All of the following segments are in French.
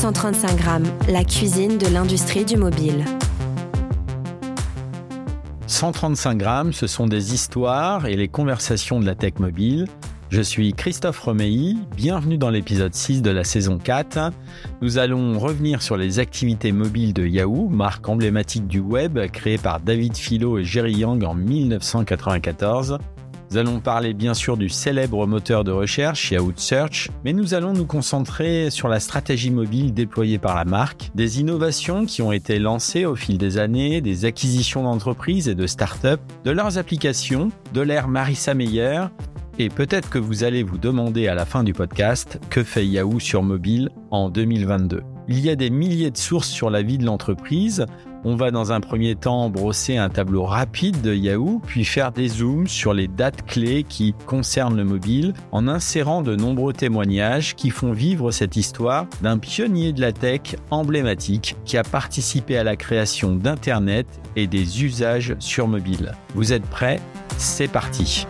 135 grammes, la cuisine de l'industrie du mobile. 135 grammes, ce sont des histoires et les conversations de la tech mobile. Je suis Christophe Romeilly, bienvenue dans l'épisode 6 de la saison 4. Nous allons revenir sur les activités mobiles de Yahoo, marque emblématique du web créée par David Philo et Jerry Yang en 1994. Nous allons parler bien sûr du célèbre moteur de recherche Yahoo Search, mais nous allons nous concentrer sur la stratégie mobile déployée par la marque, des innovations qui ont été lancées au fil des années, des acquisitions d'entreprises et de start-up, de leurs applications, de l'ère Marissa Meyer, et peut-être que vous allez vous demander à la fin du podcast que fait Yahoo sur mobile en 2022. Il y a des milliers de sources sur la vie de l'entreprise, on va dans un premier temps brosser un tableau rapide de Yahoo, puis faire des zooms sur les dates clés qui concernent le mobile, en insérant de nombreux témoignages qui font vivre cette histoire d'un pionnier de la tech emblématique qui a participé à la création d'Internet et des usages sur mobile. Vous êtes prêts? C'est parti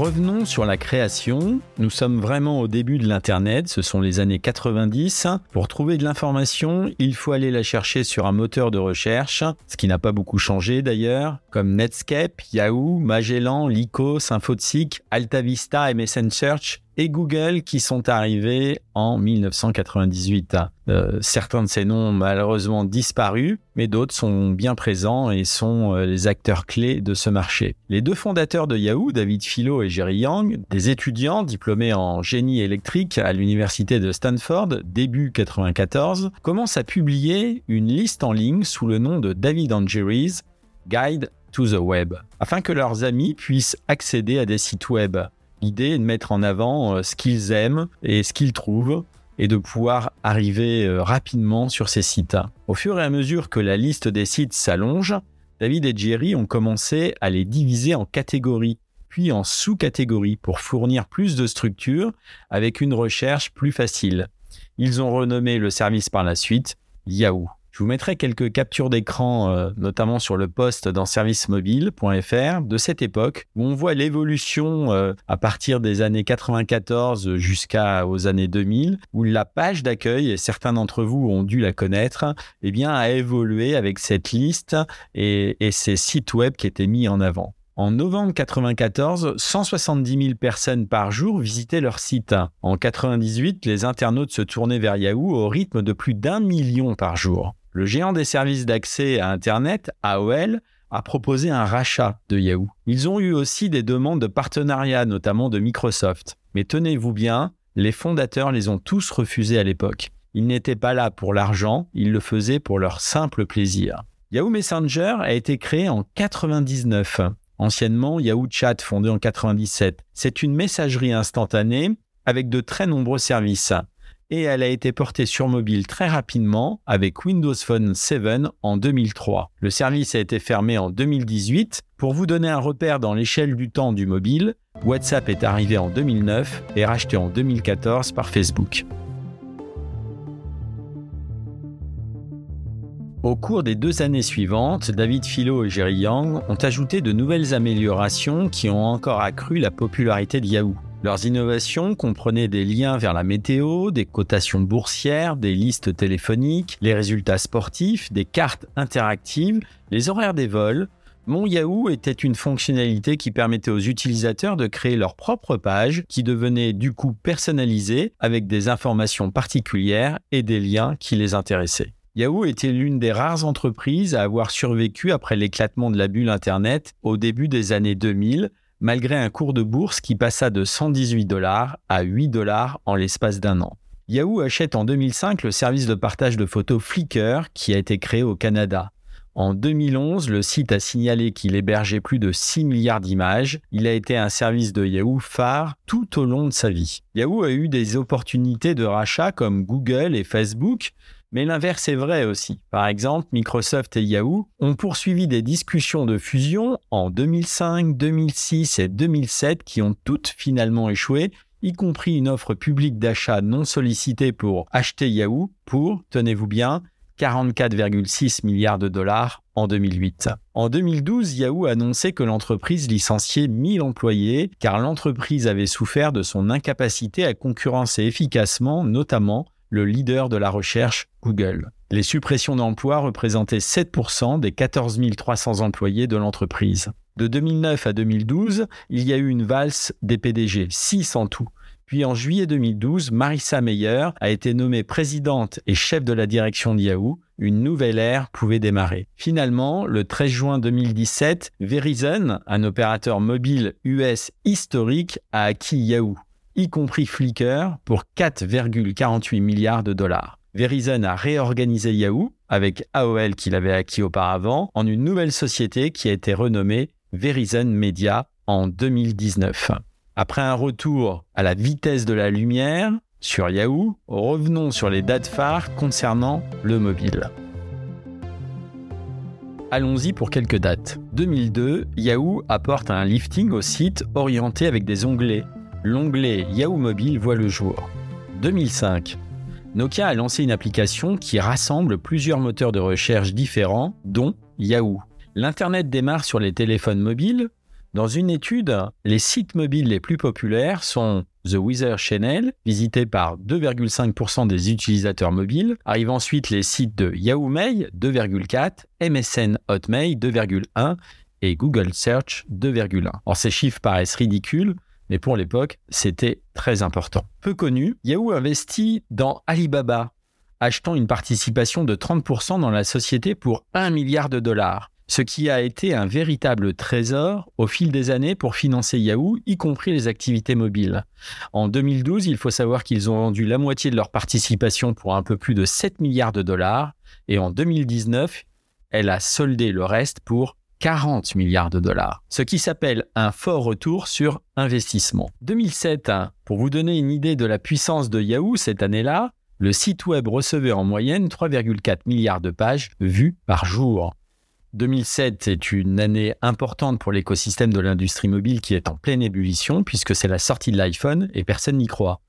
Revenons sur la création. Nous sommes vraiment au début de l'Internet, ce sont les années 90. Pour trouver de l'information, il faut aller la chercher sur un moteur de recherche, ce qui n'a pas beaucoup changé d'ailleurs, comme Netscape, Yahoo, Magellan, Lycos, Infotseek, AltaVista, MSN Search et Google qui sont arrivés en 1998. Euh, certains de ces noms ont malheureusement disparu, mais d'autres sont bien présents et sont euh, les acteurs clés de ce marché. Les deux fondateurs de Yahoo, David Philo et Jerry Yang, des étudiants diplômés en génie électrique à l'université de Stanford début 94, commencent à publier une liste en ligne sous le nom de David and Jerry's Guide to the Web, afin que leurs amis puissent accéder à des sites web L'idée est de mettre en avant euh, ce qu'ils aiment et ce qu'ils trouvent et de pouvoir arriver euh, rapidement sur ces sites. Au fur et à mesure que la liste des sites s'allonge, David et Jerry ont commencé à les diviser en catégories, puis en sous-catégories pour fournir plus de structure avec une recherche plus facile. Ils ont renommé le service par la suite Yahoo. Je vous mettrai quelques captures d'écran, euh, notamment sur le poste dans servicemobile.fr de cette époque, où on voit l'évolution euh, à partir des années 94 jusqu'aux années 2000, où la page d'accueil, et certains d'entre vous ont dû la connaître, eh bien, a évolué avec cette liste et, et ces sites web qui étaient mis en avant. En novembre 94, 170 000 personnes par jour visitaient leur site. En 98, les internautes se tournaient vers Yahoo au rythme de plus d'un million par jour. Le géant des services d'accès à Internet, AOL, a proposé un rachat de Yahoo. Ils ont eu aussi des demandes de partenariat, notamment de Microsoft. Mais tenez-vous bien, les fondateurs les ont tous refusés à l'époque. Ils n'étaient pas là pour l'argent, ils le faisaient pour leur simple plaisir. Yahoo Messenger a été créé en 99, anciennement Yahoo Chat fondé en 97. C'est une messagerie instantanée avec de très nombreux services et elle a été portée sur mobile très rapidement avec Windows Phone 7 en 2003. Le service a été fermé en 2018. Pour vous donner un repère dans l'échelle du temps du mobile, WhatsApp est arrivé en 2009 et racheté en 2014 par Facebook. Au cours des deux années suivantes, David Philo et Jerry Yang ont ajouté de nouvelles améliorations qui ont encore accru la popularité de Yahoo. Leurs innovations comprenaient des liens vers la météo, des cotations boursières, des listes téléphoniques, les résultats sportifs, des cartes interactives, les horaires des vols. Mon Yahoo était une fonctionnalité qui permettait aux utilisateurs de créer leur propre page qui devenait du coup personnalisée avec des informations particulières et des liens qui les intéressaient. Yahoo était l'une des rares entreprises à avoir survécu après l'éclatement de la bulle Internet au début des années 2000 malgré un cours de bourse qui passa de 118 dollars à 8 dollars en l'espace d'un an. Yahoo achète en 2005 le service de partage de photos Flickr qui a été créé au Canada. En 2011, le site a signalé qu'il hébergeait plus de 6 milliards d'images. Il a été un service de Yahoo phare tout au long de sa vie. Yahoo a eu des opportunités de rachat comme Google et Facebook, mais l'inverse est vrai aussi. Par exemple, Microsoft et Yahoo ont poursuivi des discussions de fusion en 2005, 2006 et 2007 qui ont toutes finalement échoué, y compris une offre publique d'achat non sollicitée pour acheter Yahoo pour, tenez-vous bien, 44,6 milliards de dollars en 2008. En 2012, Yahoo a annoncé que l'entreprise licenciait 1000 employés car l'entreprise avait souffert de son incapacité à concurrencer efficacement, notamment le leader de la recherche, Google. Les suppressions d'emplois représentaient 7% des 14 300 employés de l'entreprise. De 2009 à 2012, il y a eu une valse des PDG, 6 en tout. Puis en juillet 2012, Marissa Meyer a été nommée présidente et chef de la direction de Yahoo. Une nouvelle ère pouvait démarrer. Finalement, le 13 juin 2017, Verizon, un opérateur mobile US historique, a acquis Yahoo, y compris Flickr, pour 4,48 milliards de dollars. Verizon a réorganisé Yahoo, avec AOL qu'il avait acquis auparavant, en une nouvelle société qui a été renommée Verizon Media en 2019. Après un retour à la vitesse de la lumière sur Yahoo, revenons sur les dates phares concernant le mobile. Allons-y pour quelques dates. 2002, Yahoo apporte un lifting au site orienté avec des onglets. L'onglet Yahoo Mobile voit le jour. 2005, Nokia a lancé une application qui rassemble plusieurs moteurs de recherche différents, dont Yahoo. L'Internet démarre sur les téléphones mobiles, dans une étude, les sites mobiles les plus populaires sont The Weather Channel, visité par 2,5% des utilisateurs mobiles. Arrivent ensuite les sites de Yahoo Mail, 2,4%, MSN Hotmail, 2,1% et Google Search, 2,1%. Or, ces chiffres paraissent ridicules, mais pour l'époque, c'était très important. Peu connu, Yahoo investit dans Alibaba, achetant une participation de 30% dans la société pour 1 milliard de dollars ce qui a été un véritable trésor au fil des années pour financer Yahoo, y compris les activités mobiles. En 2012, il faut savoir qu'ils ont vendu la moitié de leur participation pour un peu plus de 7 milliards de dollars, et en 2019, elle a soldé le reste pour 40 milliards de dollars, ce qui s'appelle un fort retour sur investissement. 2007, hein, pour vous donner une idée de la puissance de Yahoo cette année-là, le site web recevait en moyenne 3,4 milliards de pages vues par jour. 2007 est une année importante pour l'écosystème de l'industrie mobile qui est en pleine ébullition puisque c'est la sortie de l'iPhone et personne n'y croit.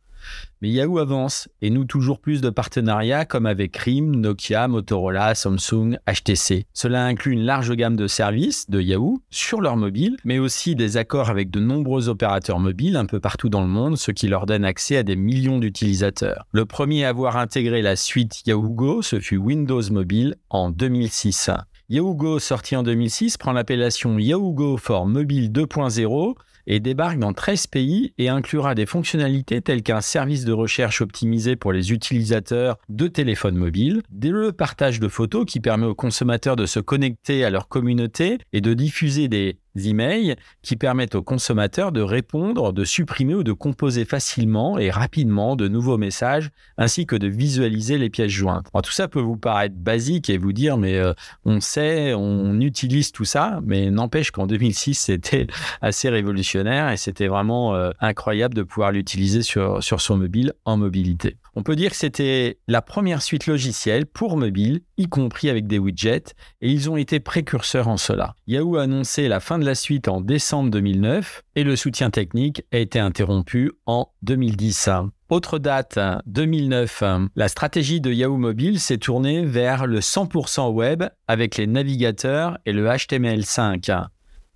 Mais Yahoo avance et noue toujours plus de partenariats comme avec RIM, Nokia, Motorola, Samsung, HTC. Cela inclut une large gamme de services de Yahoo sur leur mobile, mais aussi des accords avec de nombreux opérateurs mobiles un peu partout dans le monde, ce qui leur donne accès à des millions d'utilisateurs. Le premier à avoir intégré la suite Yahoo Go, ce fut Windows Mobile en 2006. Yahoo Go, sorti en 2006, prend l'appellation Yahoo Go for Mobile 2.0 et débarque dans 13 pays et inclura des fonctionnalités telles qu'un service de recherche optimisé pour les utilisateurs de téléphones mobiles, le partage de photos qui permet aux consommateurs de se connecter à leur communauté et de diffuser des emails qui permettent aux consommateurs de répondre, de supprimer ou de composer facilement et rapidement de nouveaux messages, ainsi que de visualiser les pièces jointes. tout ça peut vous paraître basique et vous dire, mais euh, on sait, on utilise tout ça, mais n'empêche qu'en 2006, c'était assez révolutionnaire et c'était vraiment euh, incroyable de pouvoir l'utiliser sur, sur son mobile en mobilité. On peut dire que c'était la première suite logicielle pour mobile, y compris avec des widgets, et ils ont été précurseurs en cela. Yahoo a annoncé la fin de la suite en décembre 2009 et le soutien technique a été interrompu en 2010. Autre date, 2009, la stratégie de Yahoo Mobile s'est tournée vers le 100% web avec les navigateurs et le HTML5.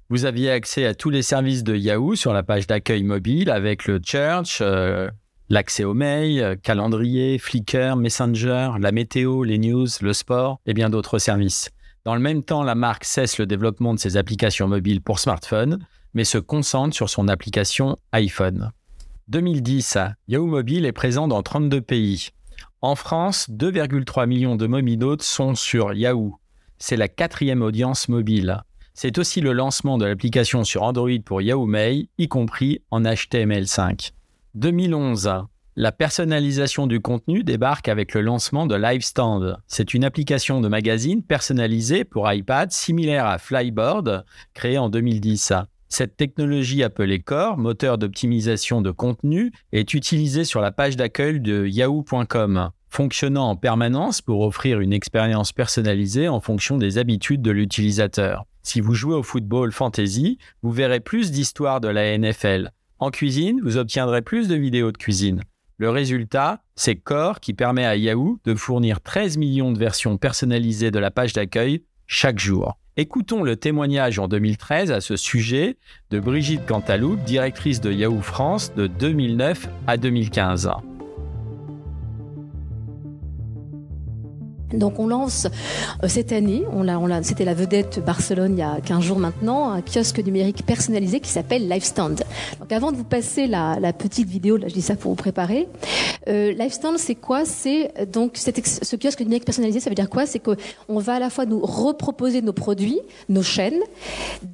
Vous aviez accès à tous les services de Yahoo sur la page d'accueil mobile avec le Church, euh, L'accès aux mails, calendrier, Flickr, Messenger, la météo, les news, le sport et bien d'autres services. Dans le même temps, la marque cesse le développement de ses applications mobiles pour smartphone, mais se concentre sur son application iPhone. 2010, Yahoo Mobile est présent dans 32 pays. En France, 2,3 millions de mobilotes sont sur Yahoo. C'est la quatrième audience mobile. C'est aussi le lancement de l'application sur Android pour Yahoo Mail, y compris en HTML5. 2011, la personnalisation du contenu débarque avec le lancement de LiveStand. C'est une application de magazine personnalisée pour iPad similaire à Flyboard, créée en 2010. Cette technologie appelée Core, moteur d'optimisation de contenu, est utilisée sur la page d'accueil de yahoo.com, fonctionnant en permanence pour offrir une expérience personnalisée en fonction des habitudes de l'utilisateur. Si vous jouez au football fantasy, vous verrez plus d'histoires de la NFL, en cuisine, vous obtiendrez plus de vidéos de cuisine. Le résultat, c'est Core qui permet à Yahoo de fournir 13 millions de versions personnalisées de la page d'accueil chaque jour. Écoutons le témoignage en 2013 à ce sujet de Brigitte Cantaloupe, directrice de Yahoo France de 2009 à 2015. Donc on lance euh, cette année, on on c'était la vedette Barcelone il y a 15 jours maintenant, un kiosque numérique personnalisé qui s'appelle Lifestand. Donc avant de vous passer la, petite vidéo, je dis ça pour vous préparer, euh, Lifestand c'est quoi? C'est donc ce kiosque numérique personnalisé, ça veut dire quoi? C'est qu'on va à la fois nous reproposer nos produits, nos chaînes,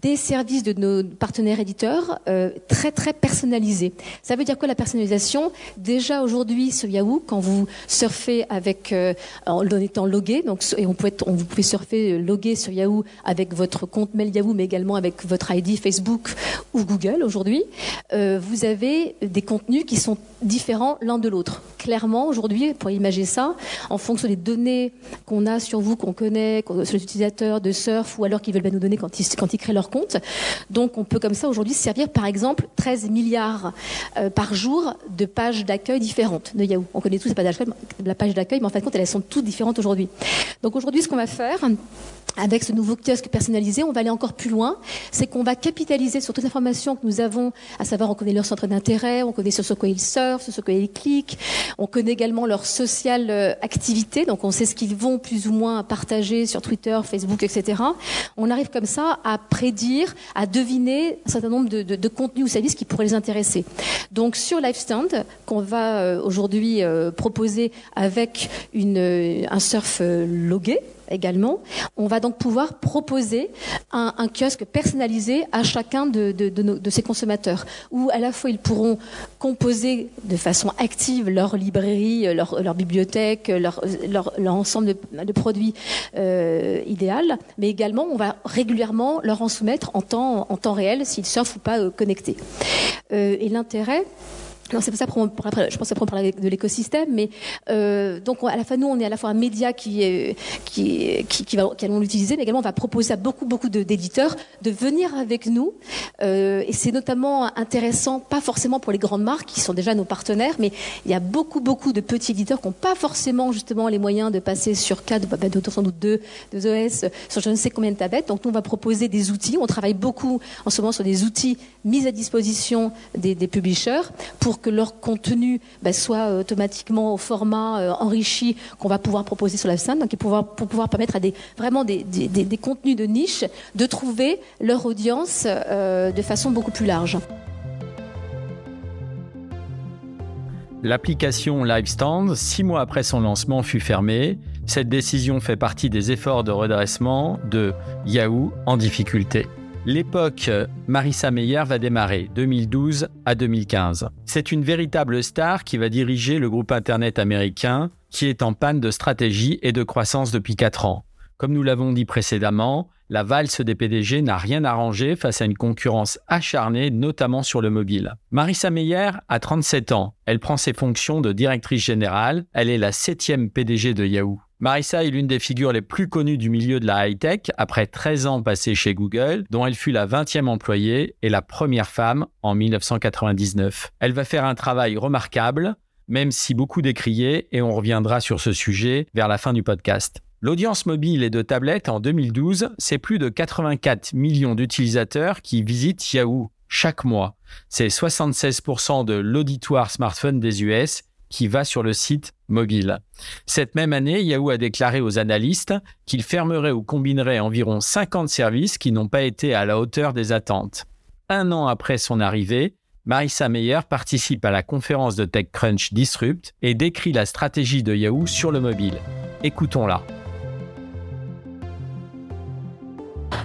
des services de nos partenaires éditeurs euh, très très personnalisés. Ça veut dire quoi la personnalisation? Déjà aujourd'hui sur Yahoo, quand vous surfez avec euh, en étant logué, donc on peut vous pouvez surfer euh, logué sur Yahoo avec votre compte mail Yahoo, mais également avec votre ID Facebook ou Google aujourd'hui. Euh, vous avez des contenus qui sont différents l'un de l'autre. Clairement, aujourd'hui, pour imaginer ça, en fonction des données qu'on a sur vous, qu'on connaît, sur les utilisateurs de surf ou alors qu'ils veulent bien nous donner quand ils, créent leur compte. Donc, on peut comme ça aujourd'hui servir, par exemple, 13 milliards euh, par jour de pages d'accueil différentes de Yahoo. On connaît tous la page d'accueil, mais en fin de compte, elles sont toutes différentes aujourd'hui. Donc aujourd'hui, ce qu'on va faire, avec ce nouveau kiosque personnalisé, on va aller encore plus loin. C'est qu'on va capitaliser sur toutes les informations que nous avons, à savoir on connaît leur centre d'intérêt, on connaît sur ce quoi ils surfent, ce quoi ils cliquent, on connaît également leur social euh, activité, donc on sait ce qu'ils vont plus ou moins partager sur Twitter, Facebook, etc. On arrive comme ça à prédire, à deviner un certain nombre de, contenus ou services qui pourraient les intéresser. Donc sur LiveStand, qu'on va euh, aujourd'hui euh, proposer avec un surf logué, également. On va donc pouvoir proposer un, kiosque personnalisé à chacun de, ces consommateurs, où à la fois ils pourront composer de façon active leur librairie, leur, leur bibliothèque, leur, leur, ensemble de, produits euh, idéal, mais également on va régulièrement leur en soumettre en temps, réel s'ils surfent ou pas euh, connectés. Euh, et l'intérêt, c'est pour ça, après, je pense que pour parler de l'écosystème, mais euh, donc à la fin, nous, on est à la fois un média qui, est, qui, qui, qui, va, qui allons l'utiliser, mais également on va proposer à beaucoup, beaucoup d'éditeurs de, venir avec nous. Euh, et c'est notamment intéressant, pas forcément pour les grandes marques qui sont déjà nos partenaires, mais il y a beaucoup, beaucoup de petits éditeurs qui n'ont pas forcément justement les moyens de passer sur quatre, bah, sans doute deux, deux OS, sur je ne sais combien de tablettes. Donc nous, on va proposer des outils. On travaille beaucoup en ce moment sur des outils mis à disposition des, des publishers pour que leur contenu ben, soit euh, automatiquement au format euh, enrichi qu'on va pouvoir proposer sur la scène, donc pour pouvoir, permettre à des, vraiment des, contenus de niche de trouver leur audience euh, de façon beaucoup plus large. L'application LiveStand, six mois après son lancement, fut fermée. Cette décision fait partie des efforts de redressement de Yahoo en difficulté. L'époque Marissa Meyer va démarrer 2012 à 2015. C'est une véritable star qui va diriger le groupe Internet américain qui est en panne de stratégie et de croissance depuis 4 ans. Comme nous l'avons dit précédemment, la valse des PDG n'a rien arrangé face à une concurrence acharnée, notamment sur le mobile. Marissa Meyer a 37 ans. Elle prend ses fonctions de directrice générale. Elle est la septième PDG de Yahoo. Marissa est l'une des figures les plus connues du milieu de la high-tech après 13 ans passés chez Google, dont elle fut la 20e employée et la première femme en 1999. Elle va faire un travail remarquable, même si beaucoup décrié, et on reviendra sur ce sujet vers la fin du podcast. L'audience mobile et de tablettes en 2012, c'est plus de 84 millions d'utilisateurs qui visitent Yahoo chaque mois. C'est 76% de l'auditoire smartphone des US qui va sur le site mobile. Cette même année, Yahoo a déclaré aux analystes qu'il fermerait ou combinerait environ 50 services qui n'ont pas été à la hauteur des attentes. Un an après son arrivée, Marissa Meyer participe à la conférence de TechCrunch Disrupt et décrit la stratégie de Yahoo sur le mobile. Écoutons-la.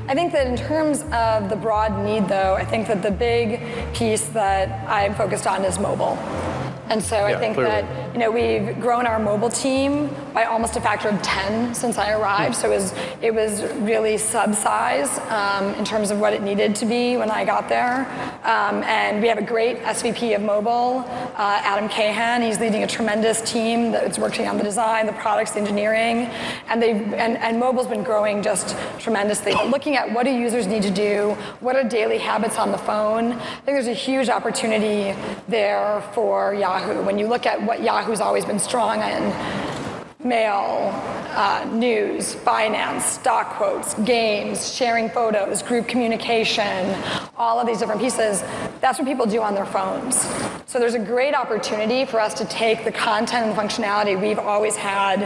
I think that in terms of the broad need, though, I think that the big piece that I'm focused on is mobile. And so yeah, I think clearly. that you know we've grown our mobile team by almost a factor of 10 since I arrived. So it was it was really sub-size um, in terms of what it needed to be when I got there. Um, and we have a great SVP of mobile, uh, Adam Cahan. He's leading a tremendous team that's working on the design, the products, the engineering, and they and, and mobile's been growing just tremendously. But looking at what do users need to do, what are daily habits on the phone, I think there's a huge opportunity there for Yahoo Yahoo. When you look at what Yahoo's always been strong in, mail, uh, news, finance, stock quotes, games, sharing photos, group communication, all of these different pieces, that's what people do on their phones. So there's a great opportunity for us to take the content and the functionality we've always had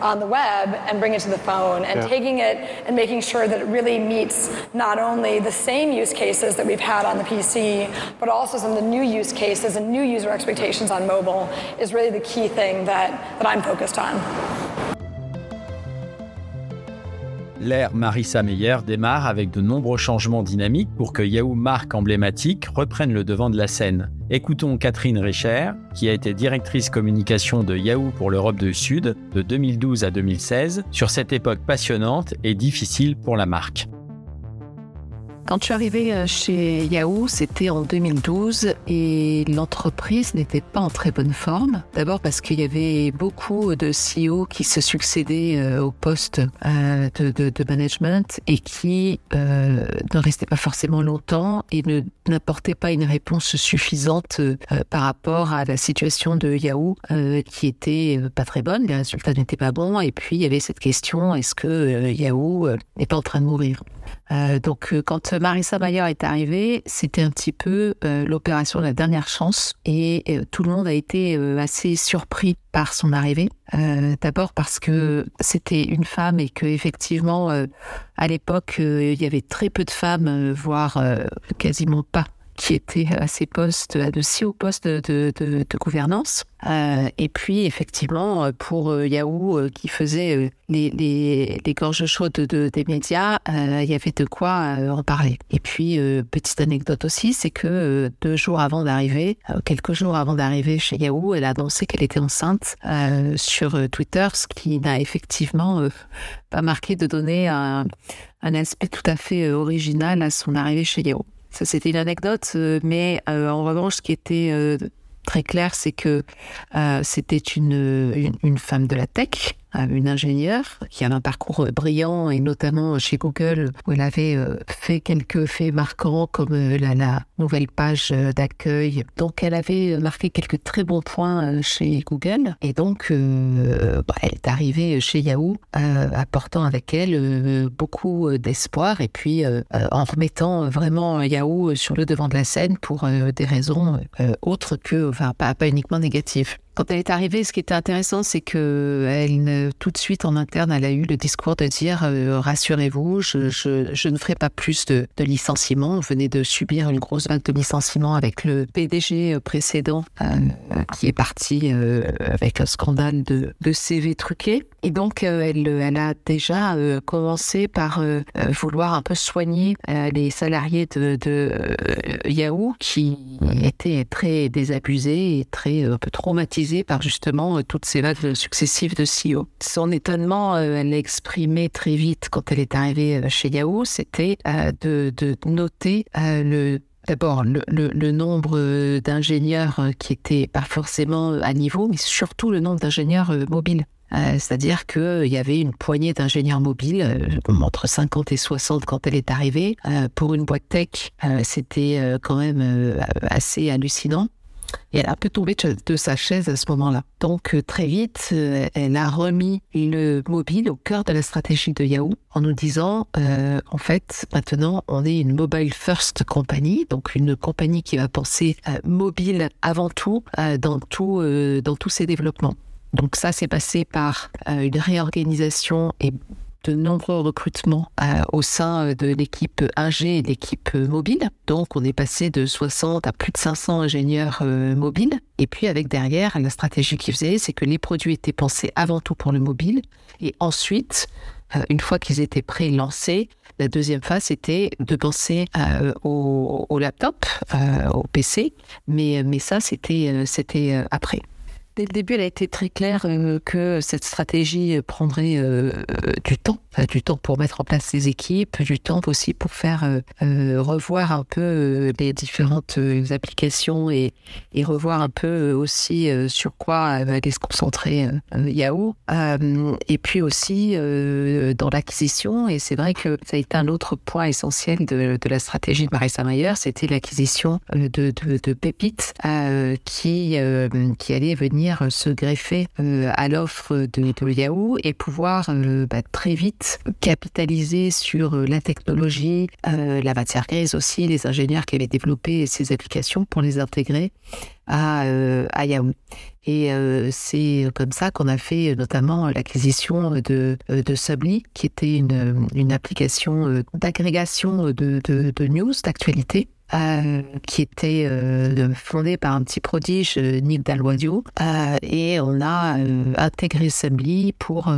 on the web and bring it to the phone and yeah. taking it and making sure that it really meets not only the same use cases that we've had on the PC, but also some of the new use cases and new user expectations on mobile is really the key thing that, that I'm focused on. L'ère Marissa Meyer démarre avec de nombreux changements dynamiques pour que Yahoo marque emblématique reprenne le devant de la scène. Écoutons Catherine Richer, qui a été directrice communication de Yahoo pour l'Europe du Sud de 2012 à 2016, sur cette époque passionnante et difficile pour la marque. Quand je suis arrivée euh, chez Yahoo, c'était en 2012 et l'entreprise n'était pas en très bonne forme. D'abord parce qu'il y avait beaucoup de CEO qui se succédaient euh, au poste euh, de, management et qui ne restaient pas forcément longtemps et ne n'apportaient pas une réponse suffisante par rapport à la situation de Yahoo qui était pas très bonne. Les résultats n'étaient pas bons et puis il y avait cette question est-ce que Yahoo n'est pas en train de mourir? Donc, quand Marissa Mayer est arrivée, c'était un petit peu euh, l'opération de la dernière chance et tout le monde a été assez surpris par son arrivée. D'abord parce que c'était une femme et que effectivement, à l'époque, il y avait très peu de femmes, voire quasiment pas qui était à ces postes, si hauts postes de, de, de gouvernance. Euh, et puis, effectivement, pour euh, Yahoo, euh, qui faisait les, les, les, gorges chaudes de, des médias, il y avait de quoi en parler. Et puis, petite anecdote aussi, c'est que deux jours avant d'arriver, quelques jours avant d'arriver chez Yahoo, elle a annoncé qu'elle était enceinte sur Twitter, ce qui n'a effectivement pas marqué de donner un, un aspect tout à fait original à son arrivée chez Yahoo. C'était une anecdote, euh, mais euh, en revanche, ce qui était euh, très clair, c'est que c'était une, une, femme de la tech une ingénieure qui avait un parcours euh, brillant et notamment chez Google où elle avait euh, fait quelques faits marquants comme euh, la, nouvelle page d'accueil. Donc elle avait marqué quelques très bons points chez Google et donc bah, elle est arrivée chez Yahoo apportant avec elle beaucoup d'espoir et puis en remettant vraiment Yahoo sur le devant de la scène pour des raisons autres que, enfin pas uniquement négatives. Quand elle est arrivée, ce qui était intéressant, c'est que elle, tout de suite en interne, elle a eu le discours de dire euh, rassurez-vous, je, ne ferai pas plus de, licenciements. On venait de subir une grosse vague de licenciements avec le PDG précédent euh, qui est parti euh, avec un scandale de CV truqué. Et donc, elle, elle a déjà commencé par vouloir un peu soigner les salariés de, Yahoo qui étaient très désabusés et très un peu traumatisés par justement euh, toutes ces vagues successives de CEO. Son étonnement, euh, elle l'a exprimé très vite quand elle est arrivée euh, chez Yahoo, c'était de, noter le D'abord, le, le, nombre d'ingénieurs qui étaient pas forcément à niveau, mais surtout le nombre d'ingénieurs mobiles. C'est-à-dire qu'il y avait une poignée d'ingénieurs mobiles, entre 50 et 60 quand elle est arrivée. pour une boîte tech, c'était quand même assez hallucinant. Et elle a un peu tombé de sa chaise à ce moment-là. Donc euh, très vite, euh, elle a remis le mobile au cœur de la stratégie de Yahoo en nous disant, euh, en fait, maintenant, on est une mobile first company, donc une compagnie qui va penser mobile avant tout dans tout dans tous ses développements. Donc ça, c'est passé par une réorganisation et de nombreux recrutements euh, au sein euh, de l'équipe ingé et l'équipe euh, mobile. Donc, on est passé de 60 à plus de 500 ingénieurs mobiles. Et puis, avec derrière, la stratégie qu'ils faisaient, c'est que les produits étaient pensés avant tout pour le mobile. Et ensuite, une fois qu'ils étaient prêts, lancés, la deuxième phase, c'était de penser au, laptop, au PC. Mais, mais ça, c'était, c'était après. Dès le début, elle a été très claire que cette stratégie prendrait du temps, du temps pour mettre en place ses équipes, du temps aussi pour faire revoir un peu les différentes applications et, revoir un peu aussi sur quoi allait se concentrer Yahoo. et puis aussi dans l'acquisition, et c'est vrai que ça a été un autre point essentiel de, de la stratégie de Marissa Mayer, c'était l'acquisition de, de, de pépites qui, qui allait venir se greffer euh, à l'offre de, Yahoo et pouvoir euh, bah, très vite capitaliser sur euh, la technologie, la matière grise aussi, les ingénieurs qui avaient développé ces applications pour les intégrer à, Yahoo. Et c'est comme ça qu'on a fait notamment l'acquisition de, de qui était une, application d'agrégation de, de, news, d'actualité, euh, qui était euh, fondé par un petit prodige, euh, Nick Dalwadio, et on a intégré Assembly pour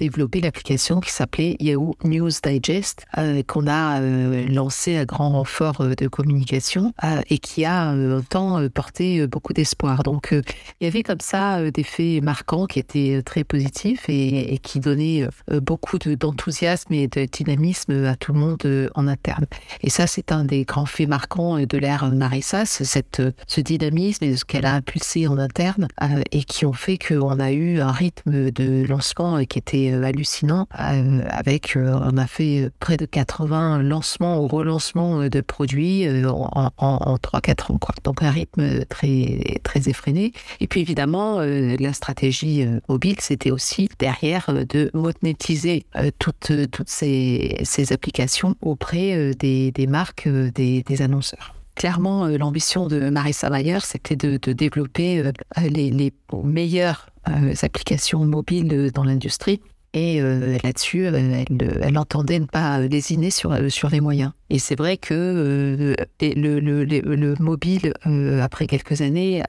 développé l'application qui s'appelait Yahoo News Digest, euh, qu'on a euh, lancé à grand renfort euh, de communication et qui a un temps porté beaucoup d'espoir. Donc il y avait comme ça des faits marquants qui étaient très positifs et, qui donnaient beaucoup d'enthousiasme et de dynamisme à tout le monde en interne. Et ça, c'est un des grands faits marquants de l'ère Marissa, ce dynamisme et ce qu'elle a impulsé en interne et qui ont fait qu'on a eu un rythme de lancement qui était euh, hallucinant. Euh, avec, euh, on a fait près de 80 lancements ou relancements de produits en, en, 3-4 ans. Donc un rythme très, très effréné. Et puis évidemment, la stratégie mobile, c'était aussi derrière de monétiser toutes, toutes ces, ces applications auprès des, des marques, des, des annonceurs clairement, l'ambition de Marissa Mayer, c'était de, de, développer les, les meilleures applications mobiles dans l'industrie et euh, là-dessus, elle, elle, entendait ne pas lésiner sur, sur les moyens. Et c'est vrai que euh, le, le, le, mobile, euh, après quelques années,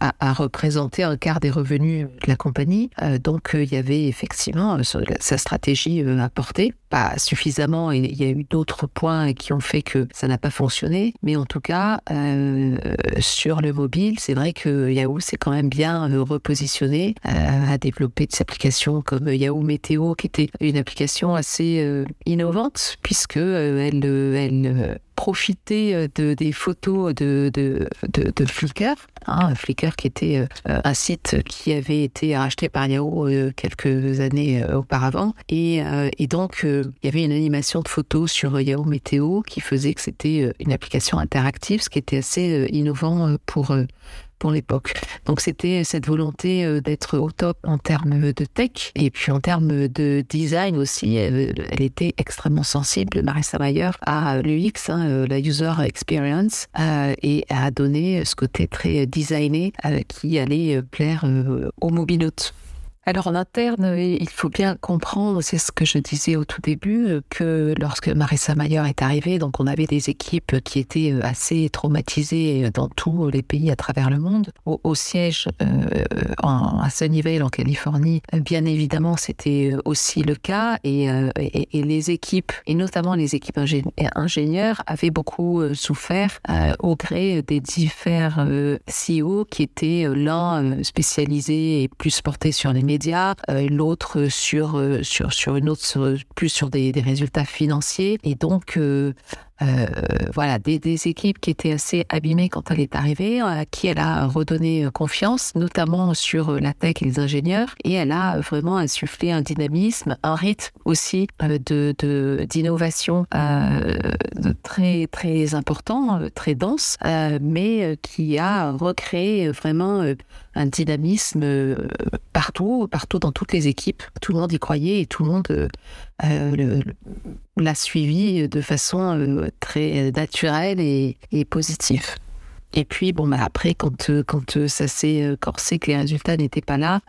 a, représenté un quart des revenus de la compagnie. Euh, donc il y avait effectivement sa stratégie à porter. Pas suffisamment, il y a eu d'autres points qui ont fait que ça n'a pas fonctionné. Mais en tout cas, sur le mobile, c'est vrai que Yahoo s'est quand même bien repositionné, à développer des applications comme Yahoo Météo, qui était une application assez innovante, puisque elle elle euh, profitait euh, de, des photos de, de, de, Flickr, hein, Flickr qui était euh, un site qui avait été racheté par Yahoo quelques années auparavant. Et, et donc, il y avait une animation de photos sur Yahoo Météo qui faisait que c'était une application interactive, ce qui était assez innovant pour pour l'époque. Donc c'était cette volonté euh, d'être au top en termes de tech et puis en termes de design aussi. Elle, était extrêmement sensible, Marissa Mayer, à l'UX, hein, euh, la user experience, euh, et a donné ce côté très designé qui allait plaire aux mobilotes. Alors en interne, il faut bien comprendre, c'est ce que je disais au tout début, que lorsque Marissa Mayer est arrivée, donc on avait des équipes qui étaient euh, assez traumatisées dans tous les pays à travers le monde. Au, siège euh, à Sunnyvale en Californie, bien évidemment, c'était aussi le cas et, euh, les équipes, et notamment les équipes ingénieurs, avaient beaucoup souffert au gré des différents CEO qui étaient l'un spécialisé et plus porté sur les médias euh, l'autre sur, euh, sur, sur une autre, plus sur des, des résultats financiers. Et donc, euh, euh, voilà, des, équipes qui étaient assez abîmées quand elle est arrivée, à qui elle a redonné euh, confiance, notamment sur euh, la tech et les ingénieurs, et elle a vraiment insufflé un dynamisme, un rythme aussi de d'innovation euh, très très important, très dense, euh, mais qui a recréé vraiment un dynamisme partout, partout dans toutes les équipes. Tout le monde y croyait et tout le monde euh, l'a suivi de façon euh, très naturelle et, et positive. Et puis, bon, bah, après, quand, euh, quand euh, ça s'est euh, corsé, que les résultats n'étaient pas là,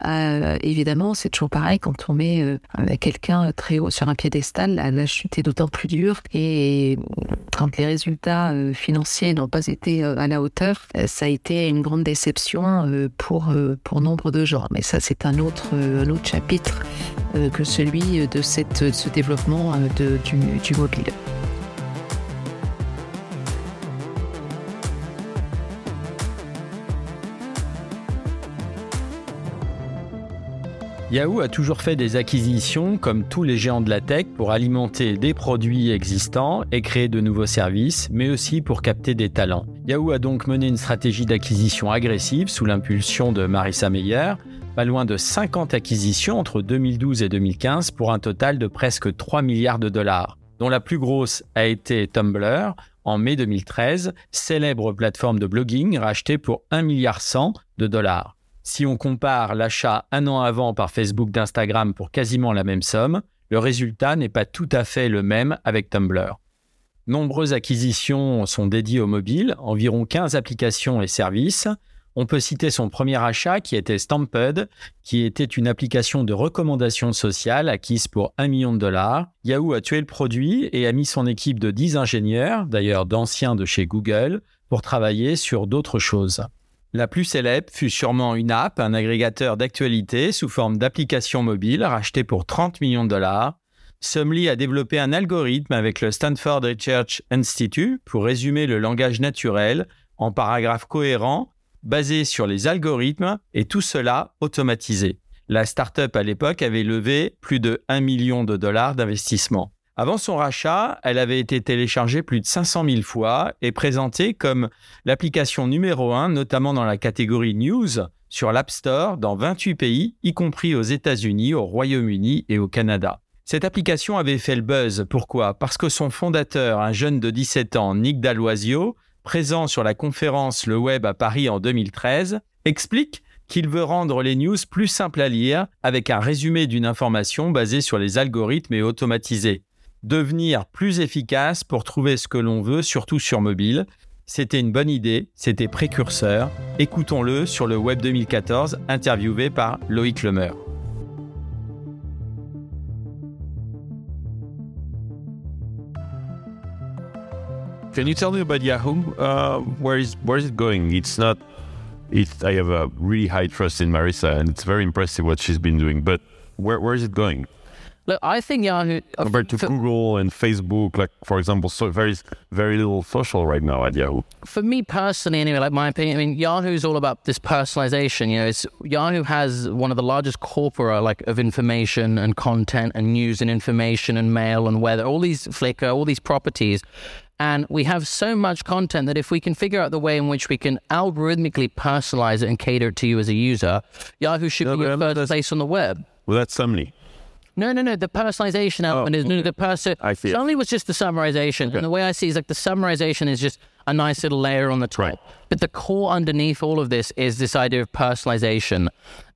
évidemment, c'est toujours pareil, quand on met quelqu'un très haut sur un piédestal, la, chute est d'autant plus dure. Et quand les résultats financiers n'ont pas été à la hauteur, ça a été une grande déception pour, pour nombre de gens. Mais ça, c'est un autre, un autre chapitre que celui de, cette, ce développement de, du, du mobile. Yahoo a toujours fait des acquisitions comme tous les géants de la tech pour alimenter des produits existants et créer de nouveaux services, mais aussi pour capter des talents. Yahoo a donc mené une stratégie d'acquisition agressive sous l'impulsion de Marissa Meyer, pas loin de 50 acquisitions entre 2012 et 2015 pour un total de presque 3 milliards de dollars, dont la plus grosse a été Tumblr en mai 2013, célèbre plateforme de blogging rachetée pour 1 milliard de dollars. Si on compare l'achat un an avant par Facebook d'Instagram pour quasiment la même somme, le résultat n'est pas tout à fait le même avec Tumblr. Nombreuses acquisitions sont dédiées au mobile, environ 15 applications et services. On peut citer son premier achat qui était Stamped, qui était une application de recommandation sociale acquise pour 1 million de dollars. Yahoo a tué le produit et a mis son équipe de 10 ingénieurs, d'ailleurs d'anciens de chez Google, pour travailler sur d'autres choses. La plus célèbre fut sûrement une app, un agrégateur d'actualité sous forme d'application mobile racheté pour 30 millions de dollars. Sumly a développé un algorithme avec le Stanford Research Institute pour résumer le langage naturel en paragraphes cohérents basés sur les algorithmes et tout cela automatisé. La startup à l'époque avait levé plus de 1 million de dollars d'investissement. Avant son rachat, elle avait été téléchargée plus de 500 000 fois et présentée comme l'application numéro 1, notamment dans la catégorie News, sur l'App Store dans 28 pays, y compris aux États-Unis, au Royaume-Uni et au Canada. Cette application avait fait le buzz. Pourquoi? Parce que son fondateur, un jeune de 17 ans, Nick Dalloisio, présent sur la conférence Le Web à Paris en 2013, explique qu'il veut rendre les news plus simples à lire avec un résumé d'une information basée sur les algorithmes et automatisé devenir plus efficace pour trouver ce que l'on veut, surtout sur mobile. C'était une bonne idée, c'était précurseur. Écoutons-le sur le Web 2014, interviewé par Loïc Lemeur. Can you tell me about Yahoo? Uh, where is where is it going? It's not. It's, I have a really high trust in Marissa, and it's very impressive what she's been doing. But where where is it going? Look, I think Yahoo uh, compared to for, Google and Facebook, like for example, so very very little social right now at Yahoo. For me personally, anyway, like my opinion, I mean, Yahoo is all about this personalization. You know, it's Yahoo has one of the largest corpora like of information and content and news and information and mail and weather, all these Flickr, all these properties. And we have so much content that if we can figure out the way in which we can algorithmically personalize it and cater it to you as a user, Yahoo should no, be your first place on the web. Well, that's somebody. No, no, no. The personalization oh, element oh, is no, the person. I see. Only was just the summarization, okay. and the way I see it is like the summarization is just a nice little layer on the top. Right. But the core underneath all of this is this idea of personalization,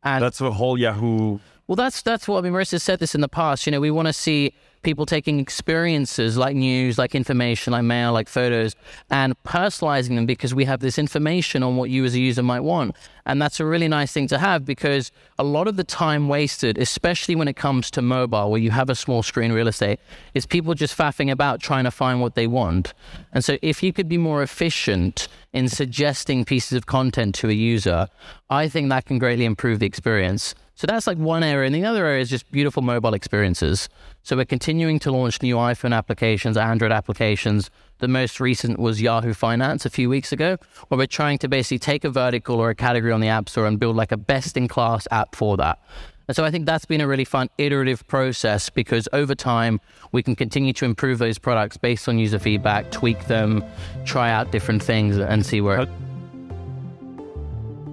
and that's the whole Yahoo. Well, that's that's what I mean. Marissa said this in the past. You know, we want to see people taking experiences like news, like information, like mail, like photos, and personalizing them because we have this information on what you as a user might want. And that's a really nice thing to have because a lot of the time wasted, especially when it comes to mobile, where you have a small screen real estate, is people just faffing about trying to find what they want. And so if you could be more efficient in suggesting pieces of content to a user, I think that can greatly improve the experience. So that's like one area. And the other area is just beautiful mobile experiences. So we're continuing to launch new iPhone applications, Android applications. The most recent was Yahoo Finance a few weeks ago, where we're trying to basically take a vertical or a category on the App Store and build like a best in class app for that. And so I think that's been a really fun iterative process because over time we can continue to improve those products based on user feedback, tweak them, try out different things and see where.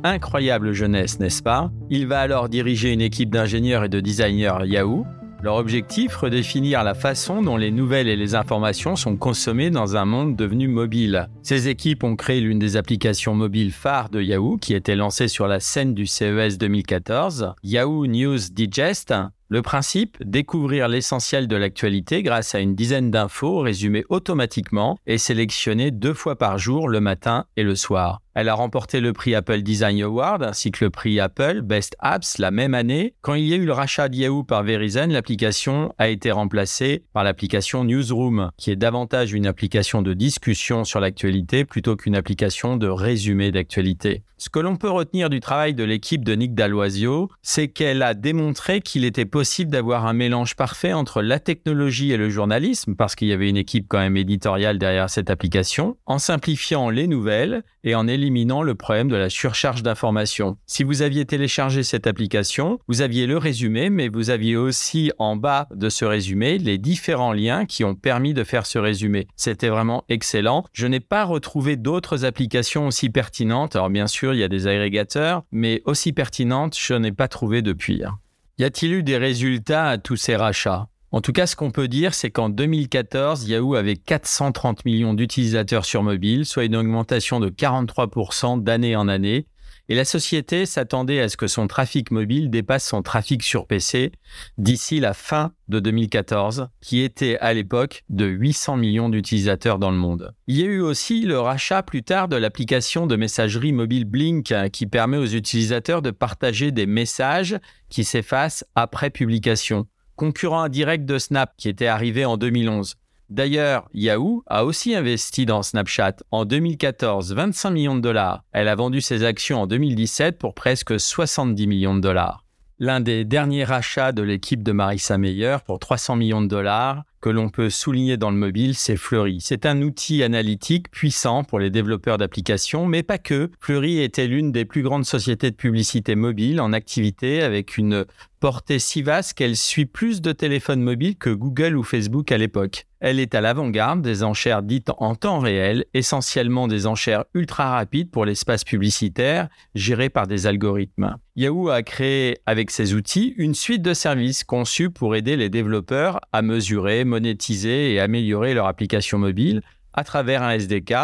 Incroyable jeunesse, n'est-ce pas? Il va alors diriger une équipe d'ingénieurs et de designers Yahoo. Leur objectif, redéfinir la façon dont les nouvelles et les informations sont consommées dans un monde devenu mobile. Ces équipes ont créé l'une des applications mobiles phares de Yahoo qui était lancée sur la scène du CES 2014, Yahoo News Digest, le principe, découvrir l'essentiel de l'actualité grâce à une dizaine d'infos résumées automatiquement et sélectionnées deux fois par jour, le matin et le soir. Elle a remporté le prix Apple Design Award ainsi que le prix Apple Best Apps la même année. Quand il y a eu le rachat de Yahoo par Verizon, l'application a été remplacée par l'application Newsroom, qui est davantage une application de discussion sur l'actualité plutôt qu'une application de résumé d'actualité. Ce que l'on peut retenir du travail de l'équipe de Nick Dalloisio, c'est qu'elle a démontré qu'il était possible possible d'avoir un mélange parfait entre la technologie et le journalisme, parce qu'il y avait une équipe quand même éditoriale derrière cette application, en simplifiant les nouvelles et en éliminant le problème de la surcharge d'informations. Si vous aviez téléchargé cette application, vous aviez le résumé, mais vous aviez aussi en bas de ce résumé les différents liens qui ont permis de faire ce résumé. C'était vraiment excellent. Je n'ai pas retrouvé d'autres applications aussi pertinentes. Alors bien sûr, il y a des agrégateurs, mais aussi pertinentes, je n'ai pas trouvé depuis. Y a-t-il eu des résultats à tous ces rachats? En tout cas, ce qu'on peut dire, c'est qu'en 2014, Yahoo avait 430 millions d'utilisateurs sur mobile, soit une augmentation de 43% d'année en année. Et la société s'attendait à ce que son trafic mobile dépasse son trafic sur PC d'ici la fin de 2014, qui était à l'époque de 800 millions d'utilisateurs dans le monde. Il y a eu aussi le rachat plus tard de l'application de messagerie mobile Blink, qui permet aux utilisateurs de partager des messages qui s'effacent après publication concurrent indirect de Snap qui était arrivé en 2011. D'ailleurs, Yahoo a aussi investi dans Snapchat. En 2014, 25 millions de dollars. Elle a vendu ses actions en 2017 pour presque 70 millions de dollars. L'un des derniers rachats de l'équipe de Marissa Meyer pour 300 millions de dollars que l'on peut souligner dans le mobile, c'est Fleury. C'est un outil analytique puissant pour les développeurs d'applications, mais pas que. Fleury était l'une des plus grandes sociétés de publicité mobile en activité avec une portée si vaste qu'elle suit plus de téléphones mobiles que Google ou Facebook à l'époque. Elle est à l'avant-garde des enchères dites en temps réel, essentiellement des enchères ultra rapides pour l'espace publicitaire, gérées par des algorithmes. Yahoo a créé avec ses outils une suite de services conçus pour aider les développeurs à mesurer, monétiser et améliorer leur application mobile à travers un SDK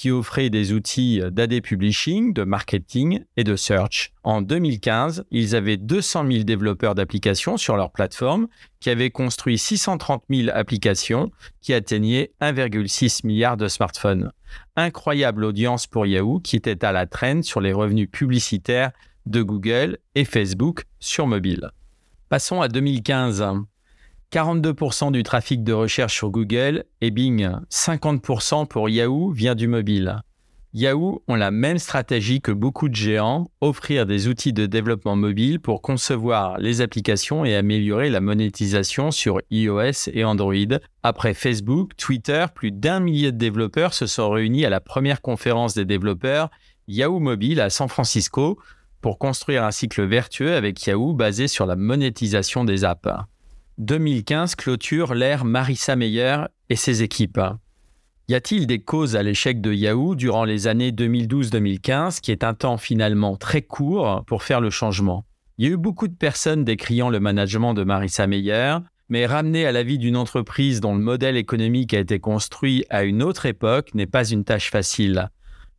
qui offrait des outils d'AD Publishing, de marketing et de search. En 2015, ils avaient 200 000 développeurs d'applications sur leur plateforme qui avaient construit 630 000 applications qui atteignaient 1,6 milliard de smartphones. Incroyable audience pour Yahoo qui était à la traîne sur les revenus publicitaires de Google et Facebook sur mobile. Passons à 2015. 42% du trafic de recherche sur Google et Bing, 50% pour Yahoo vient du mobile. Yahoo ont la même stratégie que beaucoup de géants, offrir des outils de développement mobile pour concevoir les applications et améliorer la monétisation sur iOS et Android. Après Facebook, Twitter, plus d'un millier de développeurs se sont réunis à la première conférence des développeurs Yahoo Mobile à San Francisco pour construire un cycle vertueux avec Yahoo basé sur la monétisation des apps. 2015 clôture l'ère Marissa Meyer et ses équipes. Y a-t-il des causes à l'échec de Yahoo durant les années 2012-2015, qui est un temps finalement très court pour faire le changement? Il y a eu beaucoup de personnes décriant le management de Marissa Meyer, mais ramener à la vie d'une entreprise dont le modèle économique a été construit à une autre époque n'est pas une tâche facile.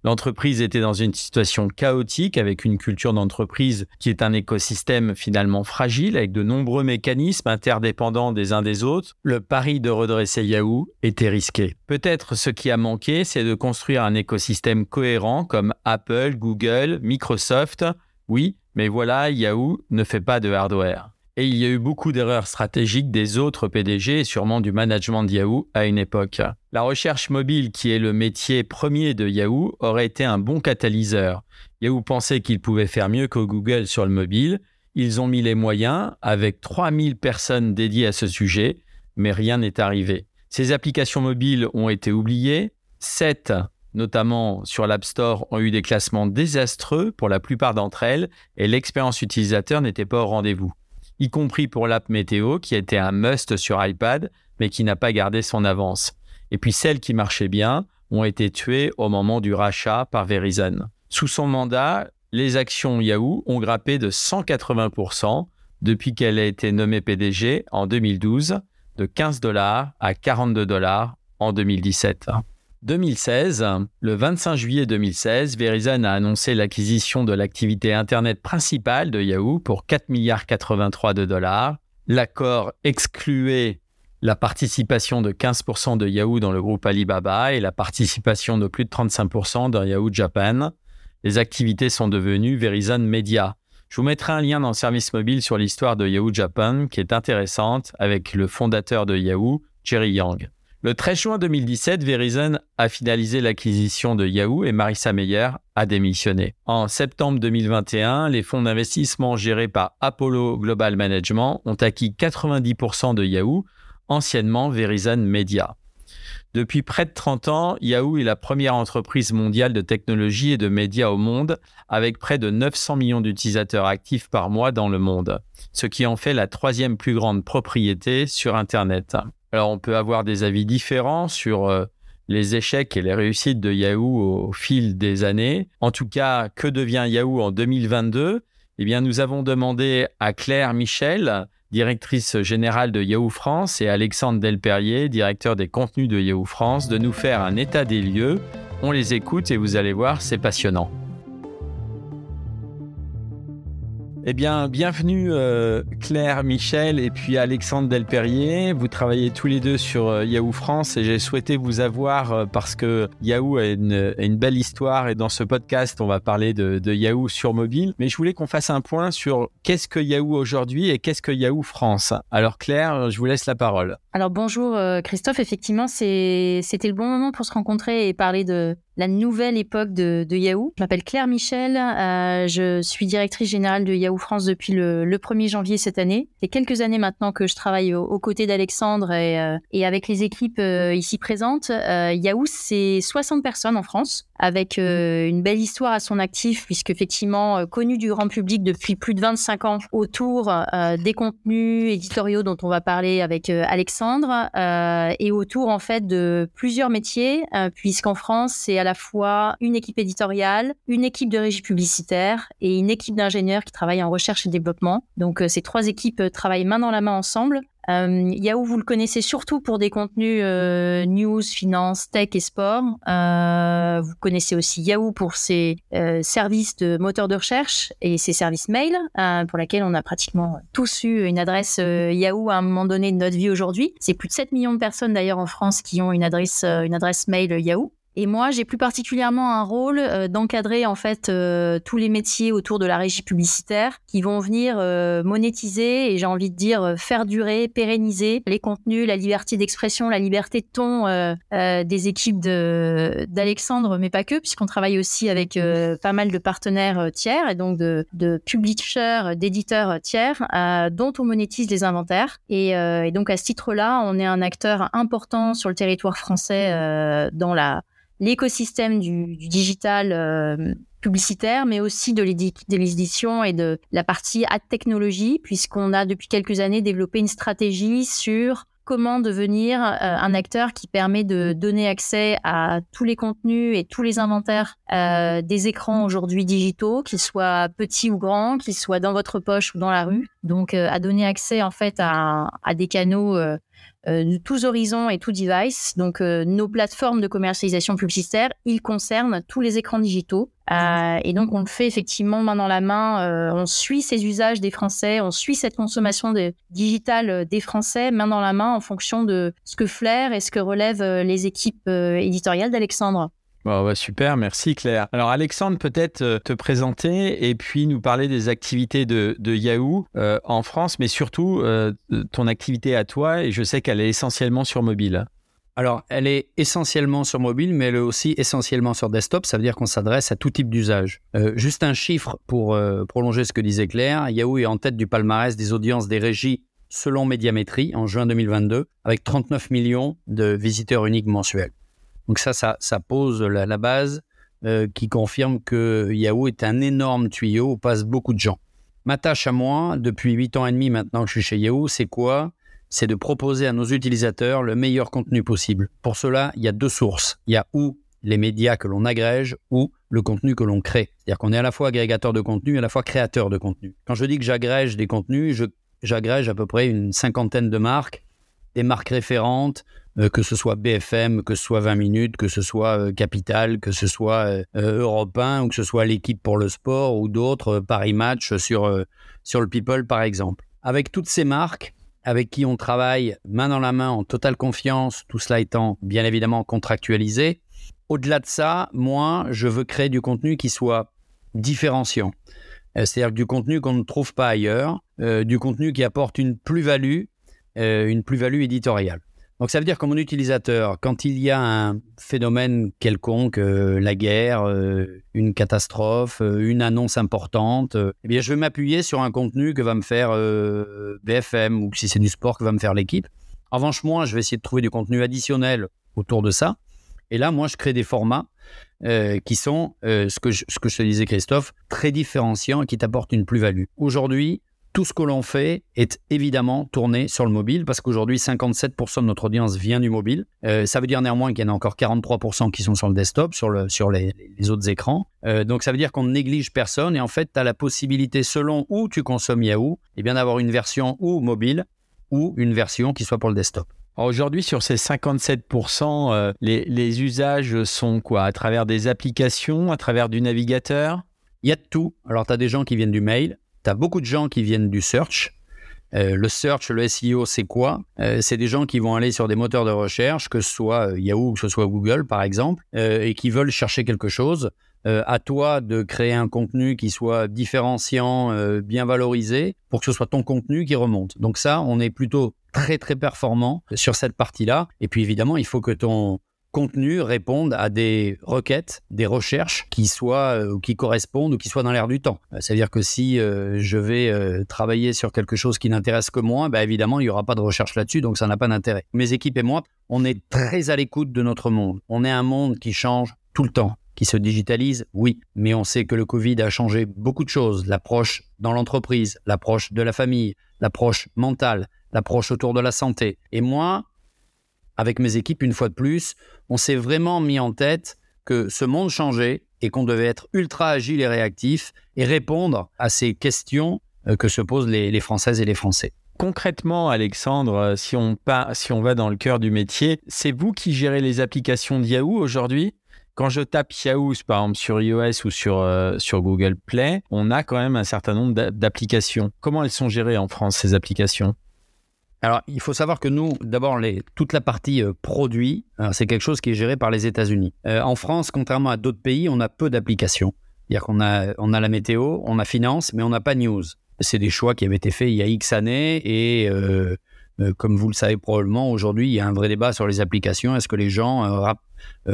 L'entreprise était dans une situation chaotique avec une culture d'entreprise qui est un écosystème finalement fragile avec de nombreux mécanismes interdépendants des uns des autres. Le pari de redresser Yahoo était risqué. Peut-être ce qui a manqué, c'est de construire un écosystème cohérent comme Apple, Google, Microsoft. Oui, mais voilà, Yahoo ne fait pas de hardware. Et il y a eu beaucoup d'erreurs stratégiques des autres PDG et sûrement du management de Yahoo à une époque. La recherche mobile, qui est le métier premier de Yahoo, aurait été un bon catalyseur. Yahoo pensait qu'il pouvait faire mieux que Google sur le mobile. Ils ont mis les moyens avec 3000 personnes dédiées à ce sujet, mais rien n'est arrivé. Ces applications mobiles ont été oubliées. 7 notamment sur l'App Store, ont eu des classements désastreux pour la plupart d'entre elles et l'expérience utilisateur n'était pas au rendez-vous y compris pour l'app météo qui était un must sur iPad, mais qui n'a pas gardé son avance. Et puis celles qui marchaient bien ont été tuées au moment du rachat par Verizon. Sous son mandat, les actions Yahoo ont grappé de 180% depuis qu'elle a été nommée PDG en 2012, de 15 dollars à 42 dollars en 2017. 2016, le 25 juillet 2016, Verizon a annoncé l'acquisition de l'activité Internet principale de Yahoo pour 4 milliards 83 de dollars. L'accord excluait la participation de 15% de Yahoo dans le groupe Alibaba et la participation de plus de 35% dans Yahoo Japan. Les activités sont devenues Verizon Media. Je vous mettrai un lien dans le service mobile sur l'histoire de Yahoo Japan qui est intéressante avec le fondateur de Yahoo, Jerry Yang. Le 13 juin 2017, Verizon a finalisé l'acquisition de Yahoo et Marissa Meyer a démissionné. En septembre 2021, les fonds d'investissement gérés par Apollo Global Management ont acquis 90% de Yahoo, anciennement Verizon Media. Depuis près de 30 ans, Yahoo est la première entreprise mondiale de technologie et de médias au monde, avec près de 900 millions d'utilisateurs actifs par mois dans le monde, ce qui en fait la troisième plus grande propriété sur Internet. Alors on peut avoir des avis différents sur euh, les échecs et les réussites de Yahoo au, fil des années. En tout cas, que devient Yahoo en 2022 Eh bien, nous avons demandé à Claire Michel, directrice générale de Yahoo France, et Alexandre Delperrier, directeur des contenus de Yahoo France, de nous faire un état des lieux. On les écoute et vous allez voir, c'est passionnant. Eh bien, bienvenue euh, Claire, Michel et puis Alexandre Delperrier. Vous travaillez tous les deux sur euh, Yahoo France et j'ai souhaité vous avoir euh, parce que Yahoo a une, belle histoire et dans ce podcast, on va parler de, de Yahoo sur mobile. Mais je voulais qu'on fasse un point sur qu'est-ce que Yahoo aujourd'hui et qu'est-ce que Yahoo France. Alors Claire, je vous laisse la parole. Alors bonjour Christophe, effectivement, c'était le bon moment pour se rencontrer et parler de, la nouvelle époque de, Yahoo. Je m'appelle Claire Michel, euh, je suis directrice générale de Yahoo France depuis le, 1er janvier cette année. C'est quelques années maintenant que je travaille aux, côtés d'Alexandre et, euh, avec les équipes euh, ici présentes. Yahoo, c'est 60 personnes en France avec euh, une belle histoire à son actif, puisque effectivement euh, connu du grand public depuis plus de 25 ans autour euh, des contenus éditoriaux dont on va parler avec Alexandre, et autour en fait de plusieurs métiers, puisqu'en France c'est à la fois une équipe éditoriale, une équipe de régie publicitaire et une équipe d'ingénieurs qui travaillent en recherche et développement. Donc ces trois équipes travaillent main dans la main ensemble euh, Yahoo, vous le connaissez surtout pour des contenus euh, news, finance, tech et sport. Euh, vous connaissez aussi Yahoo pour ses services de moteur de recherche et ses services mail, pour lesquels on a pratiquement tous eu une adresse Yahoo à un moment donné de notre vie aujourd'hui. C'est plus de 7 millions de personnes d'ailleurs en France qui ont une adresse, une adresse mail Yahoo. Et moi, j'ai plus particulièrement un rôle euh, d'encadrer en fait euh, tous les métiers autour de la régie publicitaire qui vont venir euh, monétiser et j'ai envie de dire faire durer, pérenniser les contenus, la liberté d'expression, la liberté de ton des équipes d'Alexandre, mais pas que, puisqu'on travaille aussi avec pas mal de partenaires tiers et donc de, de publishers, d'éditeurs tiers dont on monétise les inventaires. Et, et donc à ce titre-là, on est un acteur important sur le territoire français dans la l'écosystème du, digital euh, publicitaire, mais aussi de l'édition et de la partie ad technologie, puisqu'on a depuis quelques années développé une stratégie sur comment devenir euh, un acteur qui permet de donner accès à tous les contenus et tous les inventaires euh, des écrans aujourd'hui digitaux, qu'ils soient petits ou grands, qu'ils soient dans votre poche ou dans la rue. Donc, à donner accès en fait à, à des canaux euh, de tous horizons et tous devices. Donc, euh, nos plateformes de commercialisation publicitaire, ils concernent tous les écrans digitaux. Euh, et donc, on le fait effectivement main dans la main. on suit ces usages des Français, on suit cette consommation digitale des Français main dans la main en fonction de ce que flairent et ce que relèvent les équipes éditoriales d'Alexandre. Bon, super, merci Claire. Alors Alexandre, peut-être euh, te présenter et puis nous parler des activités de, Yahoo euh, en France, mais surtout euh, ton activité à toi, et je sais qu'elle est essentiellement sur mobile. Alors, elle est essentiellement sur mobile, mais elle est aussi essentiellement sur desktop. Ça veut dire qu'on s'adresse à tout type d'usage. juste un chiffre pour prolonger ce que disait Claire. Yahoo est en tête du palmarès des audiences des régies selon Médiamétrie en juin 2022, avec 39 millions de visiteurs uniques mensuels. Donc ça, ça, pose la, base euh, qui confirme que Yahoo est un énorme tuyau où passent beaucoup de gens. Ma tâche à moi, depuis 8 ans et demi maintenant que je suis chez Yahoo, c'est quoi? C'est de proposer à nos utilisateurs le meilleur contenu possible. Pour cela, il y a deux sources. Il y a ou les médias que l'on agrège ou le contenu que l'on crée. C'est-à-dire qu'on est à la fois agrégateur de contenu et à la fois créateur de contenu. Quand je dis que j'agrège des contenus, j'agrège à peu près une cinquantaine de marques, des marques référentes, que ce soit BFM, que ce soit 20 minutes, que ce soit euh, Capital, que ce soit euh, Europe 1 ou que ce soit l'équipe pour le sport ou d'autres, Paris Match sur, sur le People par exemple. Avec toutes ces marques, avec qui on travaille main dans la main en totale confiance, tout cela étant bien évidemment contractualisé. Au-delà de ça, moi, je veux créer du contenu qui soit différenciant. C'est-à-dire du contenu qu'on ne trouve pas ailleurs, du contenu qui apporte une plus-value, une plus-value éditoriale. Donc ça veut dire que mon utilisateur, quand il y a un phénomène quelconque, euh, la guerre, euh, une catastrophe, euh, une annonce importante, eh bien je vais m'appuyer sur un contenu que va me faire BFM ou si c'est du sport que va me faire l'équipe. En revanche, moi, je vais essayer de trouver du contenu additionnel autour de ça. Et là, moi, je crée des formats qui sont, ce, que ce que je te disais, Christophe, très différenciants et qui t'apportent une plus-value. Aujourd'hui, tout ce que l'on fait est évidemment tourné sur le mobile parce qu'aujourd'hui, 57% de notre audience vient du mobile. Euh, ça veut dire néanmoins qu'il y en a encore 43% qui sont sur le desktop, sur, le, sur les, autres écrans. Euh, donc ça veut dire qu'on ne néglige personne et en fait, tu as la possibilité, selon où tu consommes Yahoo, eh bien d'avoir une version ou mobile ou une version qui soit pour le desktop. Aujourd'hui, sur ces 57%, euh, les, les usages sont quoi? À travers des applications, à travers du navigateur? Il y a de tout. Alors, tu as des gens qui viennent du mail, tu as beaucoup de gens qui viennent du search. Euh, le search, le SEO, c'est quoi? Euh, C'est des gens qui vont aller sur des moteurs de recherche, que ce soit euh, Yahoo ou que ce soit Google, par exemple, et qui veulent chercher quelque chose. à toi de créer un contenu qui soit différenciant, bien valorisé, pour que ce soit ton contenu qui remonte. Donc ça, on est plutôt très très performant sur cette partie-là. Et puis évidemment, il faut que ton contenus répondent à des requêtes, des recherches qui soient euh, ou qui correspondent ou qui soient dans l'air du temps. Euh, c'est-à-dire que si euh, je vais travailler sur quelque chose qui n'intéresse que moi, bah évidemment, il n'y aura pas de recherche là-dessus, donc ça n'a pas d'intérêt. Mes équipes et moi, on est très à l'écoute de notre monde. On est un monde qui change tout le temps qui se digitalise, oui, mais on sait que le Covid a changé beaucoup de choses, l'approche dans l'entreprise, l'approche de la famille, l'approche mentale, l'approche autour de la santé. Et moi, avec mes équipes, une fois de plus, on s'est vraiment mis en tête que ce monde changeait et qu'on devait être ultra agile et réactif et répondre à ces questions euh, que se posent les, Françaises et les Français. Concrètement, Alexandre, euh, si on, si on va dans le cœur du métier, c'est vous qui gérez les applications de Yahoo aujourd'hui? Quand je tape Yahoo, par exemple sur iOS ou euh, sur Google Play, on a quand même un certain nombre d'applications. Comment elles sont gérées en France, ces applications? Alors, il faut savoir que nous, d'abord, toute la partie euh, produit, c'est quelque chose qui est géré par les États-Unis. Euh, en France, contrairement à d'autres pays, on a peu d'applications. C'est-à-dire qu'on a, on a la météo, on a finance, mais on n'a pas news. C'est des choix qui avaient été faits il y a X années et euh, comme vous le savez probablement, aujourd'hui, il y a un vrai débat sur les applications. Est-ce que les gens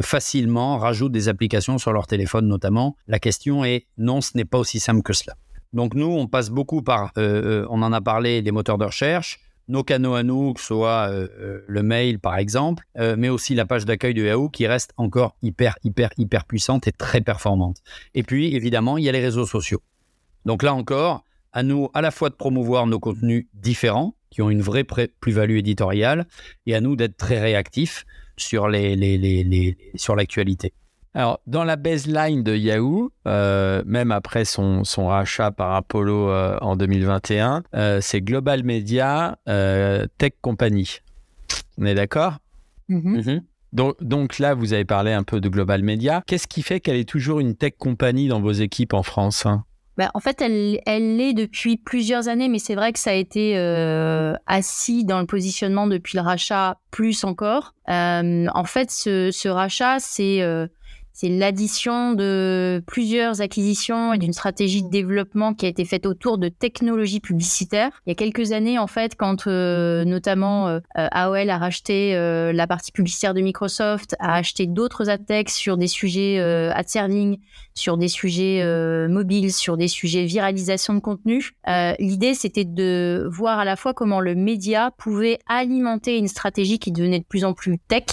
facilement rajoutent des applications sur leur téléphone notamment? La question est non, ce n'est pas aussi simple que cela. Donc nous, on passe beaucoup par, on en a parlé, des moteurs de recherche, nos canaux à nous, que ce soit euh, euh, le mail par exemple, euh, mais aussi la page d'accueil de Yahoo qui reste encore hyper, hyper, hyper puissante et très performante. Et puis évidemment, il y a les réseaux sociaux. Donc là encore, à nous à la fois de promouvoir nos contenus différents, qui ont une vraie plus-value éditoriale, et à nous d'être très réactifs sur l'actualité. Alors, dans la baseline de Yahoo, euh, même après son, son, rachat par Apollo euh, en 2021, euh, c'est Global Media Tech Company. On est d'accord? Mm-hmm. Mm-hmm. donc, donc, là, vous avez parlé un peu de Global Media. Qu'est-ce qui fait qu'elle est toujours une tech company dans vos équipes en France hein? Bah, en fait, elle, elle l'est depuis plusieurs années, mais c'est vrai que ça a été assis dans le positionnement depuis le rachat, plus encore. en fait, ce, ce rachat, c'est c'est l'addition de plusieurs acquisitions et d'une stratégie de développement qui a été faite autour de technologies publicitaires. Il y a quelques années, en fait, quand euh, notamment euh, AOL a racheté euh, la partie publicitaire de Microsoft, a acheté d'autres adtech sur des sujets ad serving, sur des sujets mobiles, sur des sujets viralisation de contenu. L'idée, c'était de voir à la fois comment le média pouvait alimenter une stratégie qui devenait de plus en plus tech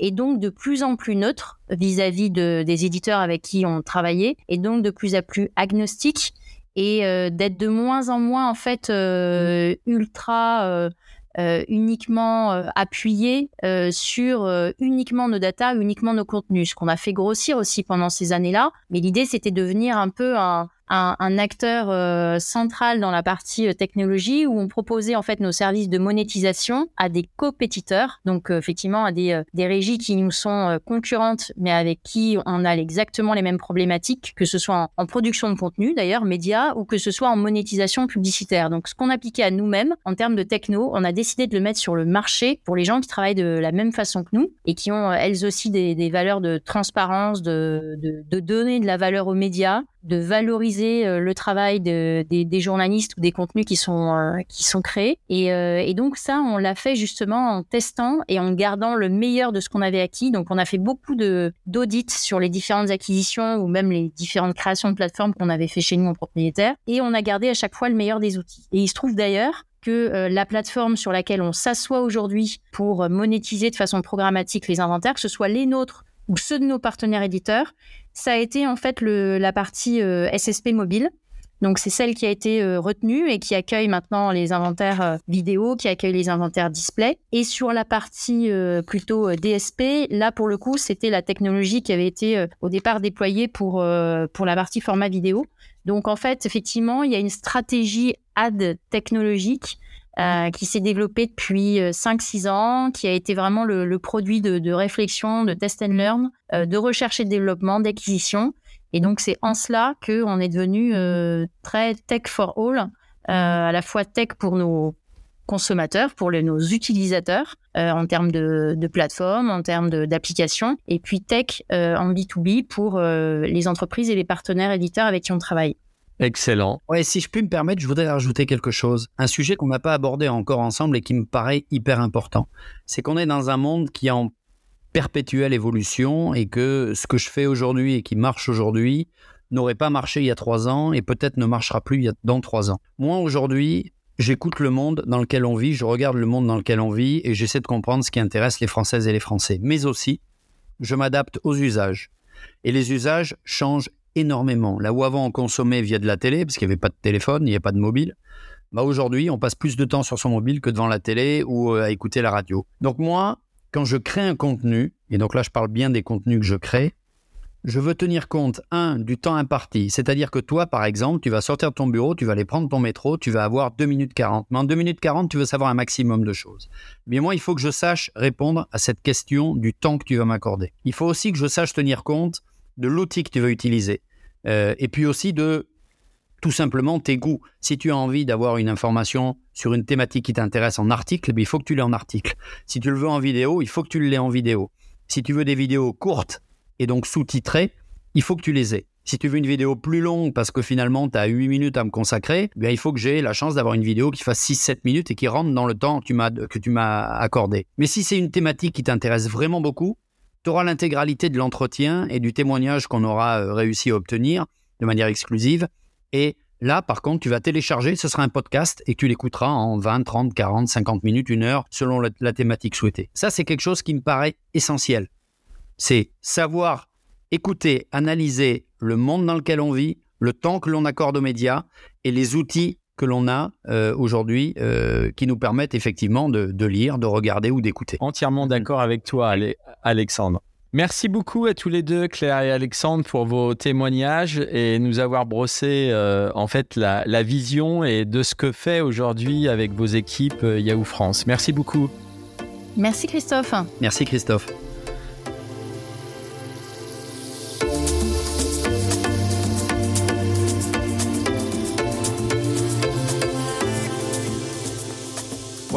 et donc de plus en plus neutre vis-à-vis de, des éditeurs avec qui on travaillait, et donc de plus en plus agnostique et euh, d'être de moins en moins en fait euh, ultra euh, uniquement appuyé sur uniquement nos data, uniquement nos contenus, ce qu'on a fait grossir aussi pendant ces années-là. Mais l'idée, c'était de devenir un peu un, un, acteur euh, central dans la partie euh, technologie où on proposait en fait nos services de monétisation à des compétiteurs, donc euh, effectivement à des, des régies qui nous sont concurrentes, mais avec qui on a exactement les mêmes problématiques, que ce soit en, production de contenu d'ailleurs, médias, ou que ce soit en monétisation publicitaire. Donc ce qu'on appliquait à nous-mêmes en termes de techno, on a décidé de le mettre sur le marché pour les gens qui travaillent de la même façon que nous et qui ont elles aussi des, des valeurs de transparence, de, de, de donner de la valeur aux médias, de valoriser euh, le travail de, des, journalistes ou des contenus qui sont, euh, qui sont créés. Et, euh, et donc ça, on l'a fait justement en testant et en gardant le meilleur de ce qu'on avait acquis. Donc on a fait beaucoup d'audits sur les différentes acquisitions ou même les différentes créations de plateformes qu'on avait fait chez nous en propriétaire. Et on a gardé à chaque fois le meilleur des outils. Et il se trouve d'ailleurs que la plateforme sur laquelle on s'assoit aujourd'hui pour monétiser de façon programmatique les inventaires, que ce soit les nôtres ou ceux de nos partenaires éditeurs, ça a été en fait la partie euh, SSP mobile. Donc c'est celle qui a été euh, retenue et qui accueille maintenant les inventaires euh, vidéo, qui accueille les inventaires display. Et sur la partie plutôt DSP, là pour le coup, c'était la technologie qui avait été au départ déployée pour, pour la partie format vidéo. Donc en fait, effectivement, il y a une stratégie ad technologique euh, qui s'est développé depuis 5-6 euh, ans, qui a été vraiment le, produit de, réflexion, de test and learn, euh, de recherche et de développement, d'acquisition. Et donc, c'est en cela qu'on est devenu très tech for all, à la fois tech pour nos consommateurs, pour nos utilisateurs, en termes de, de plateforme, en termes d'applications, et puis tech en B2B pour les entreprises et les partenaires éditeurs avec qui on travaille. Excellent. Ouais, si je puis me permettre, je voudrais rajouter quelque chose. Un sujet qu'on n'a pas abordé encore ensemble et qui me paraît hyper important. C'est qu'on est dans un monde qui est en perpétuelle évolution et que ce que je fais aujourd'hui et qui marche aujourd'hui n'aurait pas marché il y a trois ans et peut-être ne marchera plus dans trois ans. Moi, aujourd'hui, j'écoute le monde dans lequel on vit, je regarde le monde dans lequel on vit et j'essaie de comprendre ce qui intéresse les Françaises et les Français. Mais aussi, je m'adapte aux usages. Et les usages changent énormément. Là où avant on consommait via de la télé, parce qu'il n'y avait pas de téléphone, il n'y avait pas de mobile, bah aujourd'hui on passe plus de temps sur son mobile que devant la télé ou euh, à écouter la radio. Donc moi, quand je crée un contenu, et donc là je parle bien des contenus que je crée, je veux tenir compte, un, du temps imparti. C'est-à-dire que toi, par exemple, tu vas sortir de ton bureau, tu vas aller prendre ton métro, tu vas avoir 2 minutes 40. Mais en 2 minutes 40, tu veux savoir un maximum de choses. Mais moi, il faut que je sache répondre à cette question du temps que tu vas m'accorder. Il faut aussi que je sache tenir compte de l'outil que tu veux utiliser. Euh, et puis aussi de tout simplement tes goûts. Si tu as envie d'avoir une information sur une thématique qui t'intéresse en article, eh il faut que tu l'aies en article. Si tu le veux en vidéo, il faut que tu l'aies en vidéo. Si tu veux des vidéos courtes et donc sous-titrées, il faut que tu les aies. Si tu veux une vidéo plus longue parce que finalement tu as 8 minutes à me consacrer, bien, il faut que j'ai la chance d'avoir une vidéo qui fasse 6-7 minutes et qui rentre dans le temps que tu m'as accordé. Mais si c'est une thématique qui t'intéresse vraiment beaucoup, tu auras l'intégralité de l'entretien et du témoignage qu'on aura euh, réussi à obtenir de manière exclusive. Et là, par contre, tu vas télécharger, ce sera un podcast et tu l'écouteras en 20, 30, 40, 50 minutes, une heure, selon la, thématique souhaitée. Ça, c'est quelque chose qui me paraît essentiel. C'est savoir écouter, analyser le monde dans lequel on vit, le temps que l'on accorde aux médias et les outils que l'on a euh, aujourd'hui euh, qui nous permettent effectivement de, lire, de regarder ou d'écouter. Entièrement d'accord avec toi, Alexandre. Merci beaucoup à tous les deux, Claire et Alexandre, pour vos témoignages et nous avoir brossé euh, en fait la, la, vision et de ce que fait aujourd'hui avec vos équipes Yahoo France. Merci beaucoup. Merci Christophe. Merci Christophe.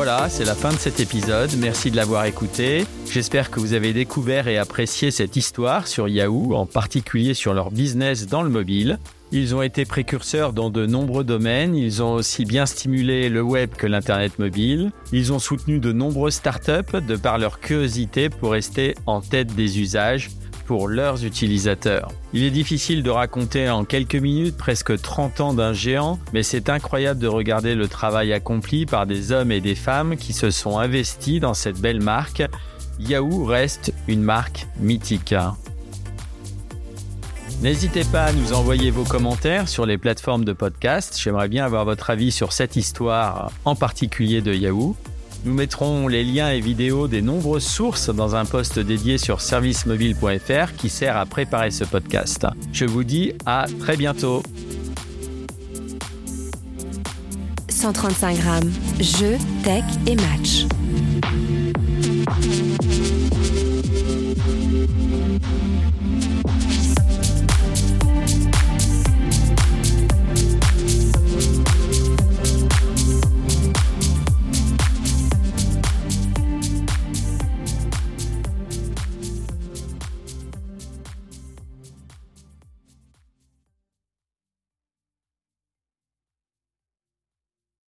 Voilà, c'est la fin de cet épisode. Merci de l'avoir écouté. J'espère que vous avez découvert et apprécié cette histoire sur Yahoo, en particulier sur leur business dans le mobile. Ils ont été précurseurs dans de nombreux domaines. Ils ont aussi bien stimulé le web que l'Internet mobile. Ils ont soutenu de nombreuses startups de par leur curiosité pour rester en tête des usages pour leurs utilisateurs. Il est difficile de raconter en quelques minutes presque 30 ans d'un géant, mais c'est incroyable de regarder le travail accompli par des hommes et des femmes qui se sont investis dans cette belle marque. Yahoo reste une marque mythique. N'hésitez pas à nous envoyer vos commentaires sur les plateformes de podcast. J'aimerais bien avoir votre avis sur cette histoire, en particulier de Yahoo. Nous mettrons les liens et vidéos des nombreuses sources dans un post dédié sur servicemobile.fr qui sert à préparer ce podcast. Je vous dis à très bientôt. 135 grammes, jeux, tech et match.